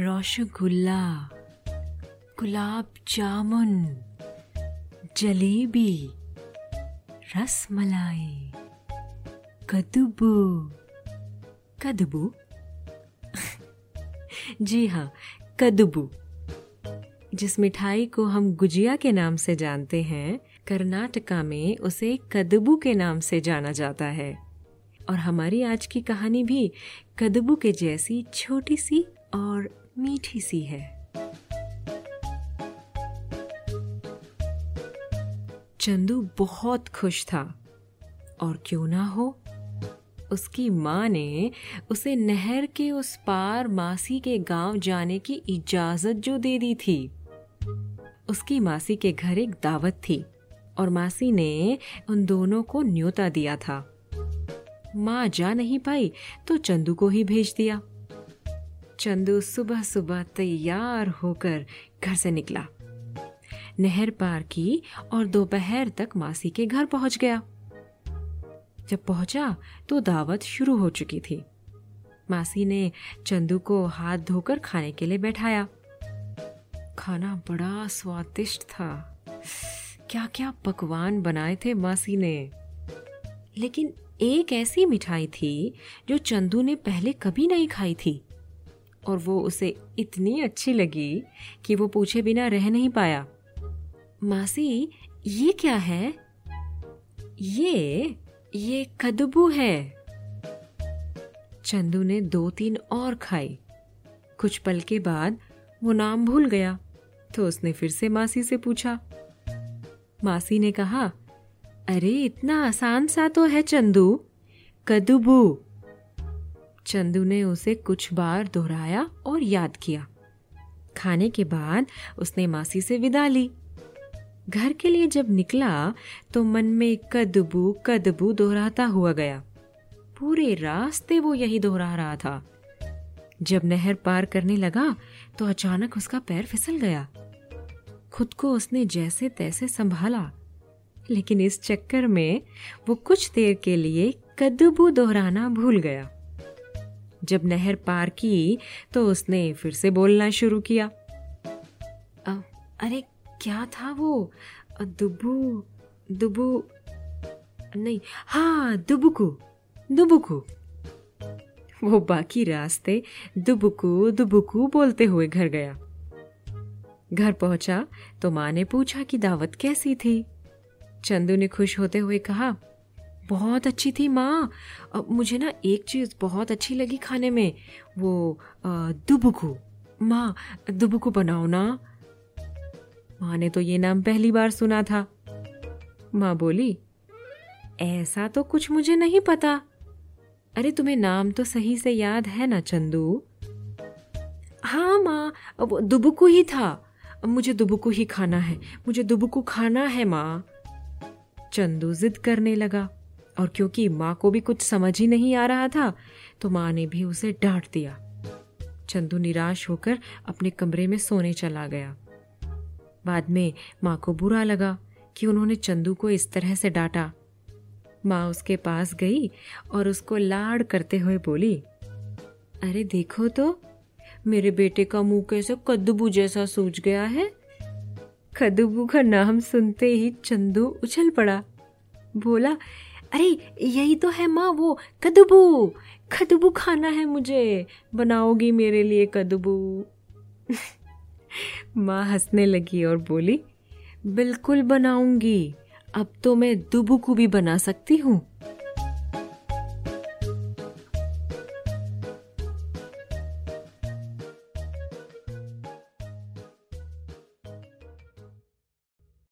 रसगुल्ला, गुलाब जामुन, जलेबी, रसमलाई, कदबू। कदबू? जी हाँ कदबू। जिस मिठाई को हम गुजिया के नाम से जानते हैं, कर्नाटका में उसे कदबू के नाम से जाना जाता है। और हमारी आज की कहानी भी कदबू के जैसी छोटी सी और मीठी सी है। चंदू बहुत खुश था। और क्यों ना हो? उसकी माँ ने उसे नहर के उस पार मासी के गाँव जाने की इजाज़त जो दे दी थी। उसकी मासी के घर एक दावत थी और मासी ने उन दोनों को न्योता दिया था। माँ जा नहीं पाई तो चंदू को ही भेज दिया। चंदू सुबह सुबह तैयार होकर घर से निकला। नहर पार की और दोपहर तक मासी के घर पहुँच गया। जब पहुँचा तो दावत शुरू हो चुकी थी। मासी ने चंदू को हाथ धोकर खाने के लिए बैठाया। खाना बड़ा स्वादिष्ट था। क्या क्या पकवान बनाए थे मासी ने। लेकिन एक ऐसी मिठाई थी जो चंदू ने पहले कभी नहीं खाई थी। और वो उसे इतनी अच्छी लगी कि वो पूछे बिना रह नहीं पाया। मासी, ये क्या है? ये ये कदबू है। चंदू ने दो तीन और खाई। कुछ पल के बाद वो नाम भूल गया तो उसने फिर से मासी से पूछा। मासी ने कहा, अरे, इतना आसान सा तो है चंदू, कदबू। चंदू ने उसे कुछ बार दोहराया और याद किया। खाने के बाद उसने मासी से विदा ली। घर के लिए जब निकला तो मन में कदबू कदबू दोहराता हुआ गया। पूरे रास्ते वो यही दोहरा रहा था। जब नहर पार करने लगा तो अचानक उसका पैर फिसल गया। खुद को उसने जैसे तैसे संभाला। लेकिन इस चक्कर में वो कुछ देर के लिए कदबू दोहराना भूल गया। जब नहर पार की तो उसने फिर से बोलना शुरू किया। अरे, क्या था वो? दुबू दुबू, नहीं हाँ दुबुकू दुबुकू। वो बाकी रास्ते दुबुकू दुबुकू बोलते हुए घर गया। घर पहुँचा तो माँ ने पूछा कि दावत कैसी थी? चंदू ने खुश होते हुए कहा बहुत अच्छी थी माँ। मुझे ना एक चीज़ बहुत अच्छी लगी खाने में, वो दुबकू। माँ, दुबकू बनाओ ना। माँ ने तो ये नाम पहली बार सुना था। माँ बोली, ऐसा तो कुछ मुझे नहीं पता। अरे, तुम्हें नाम तो सही से याद है ना, चंदू? हाँ माँ, वो दुबकू ही था। मुझे दुबकू ही खाना है। मुझे दुबकू खाना है माँ। चंदू जिद करने लगा। और क्योंकि माँ को भी कुछ समझ ही नहीं आ रहा था तो माँ ने भी उसे डांट दिया। चंदू निराश होकर अपने कमरे में सोने चला गया। बाद में माँ को बुरा लगा कि उन्होंने चंदू को इस तरह से डांटा। माँ उसके पास गई और उसको लाड़ करते हुए बोली, अरे देखो तो मेरे बेटे का मुँह कैसे कद्दू जैसा सूझ गया है? कद्दू का नाम सुनते ही चंदू उछल पड़ा। बोला अरे, यही तो है माँ वो, कदबू। कदबू खाना है मुझे। बनाओगी मेरे लिए कदबू। माँ हंसने लगी और बोली, बिल्कुल बनाऊँगी। अब तो मैं दुबू को भी बना सकती हूँ।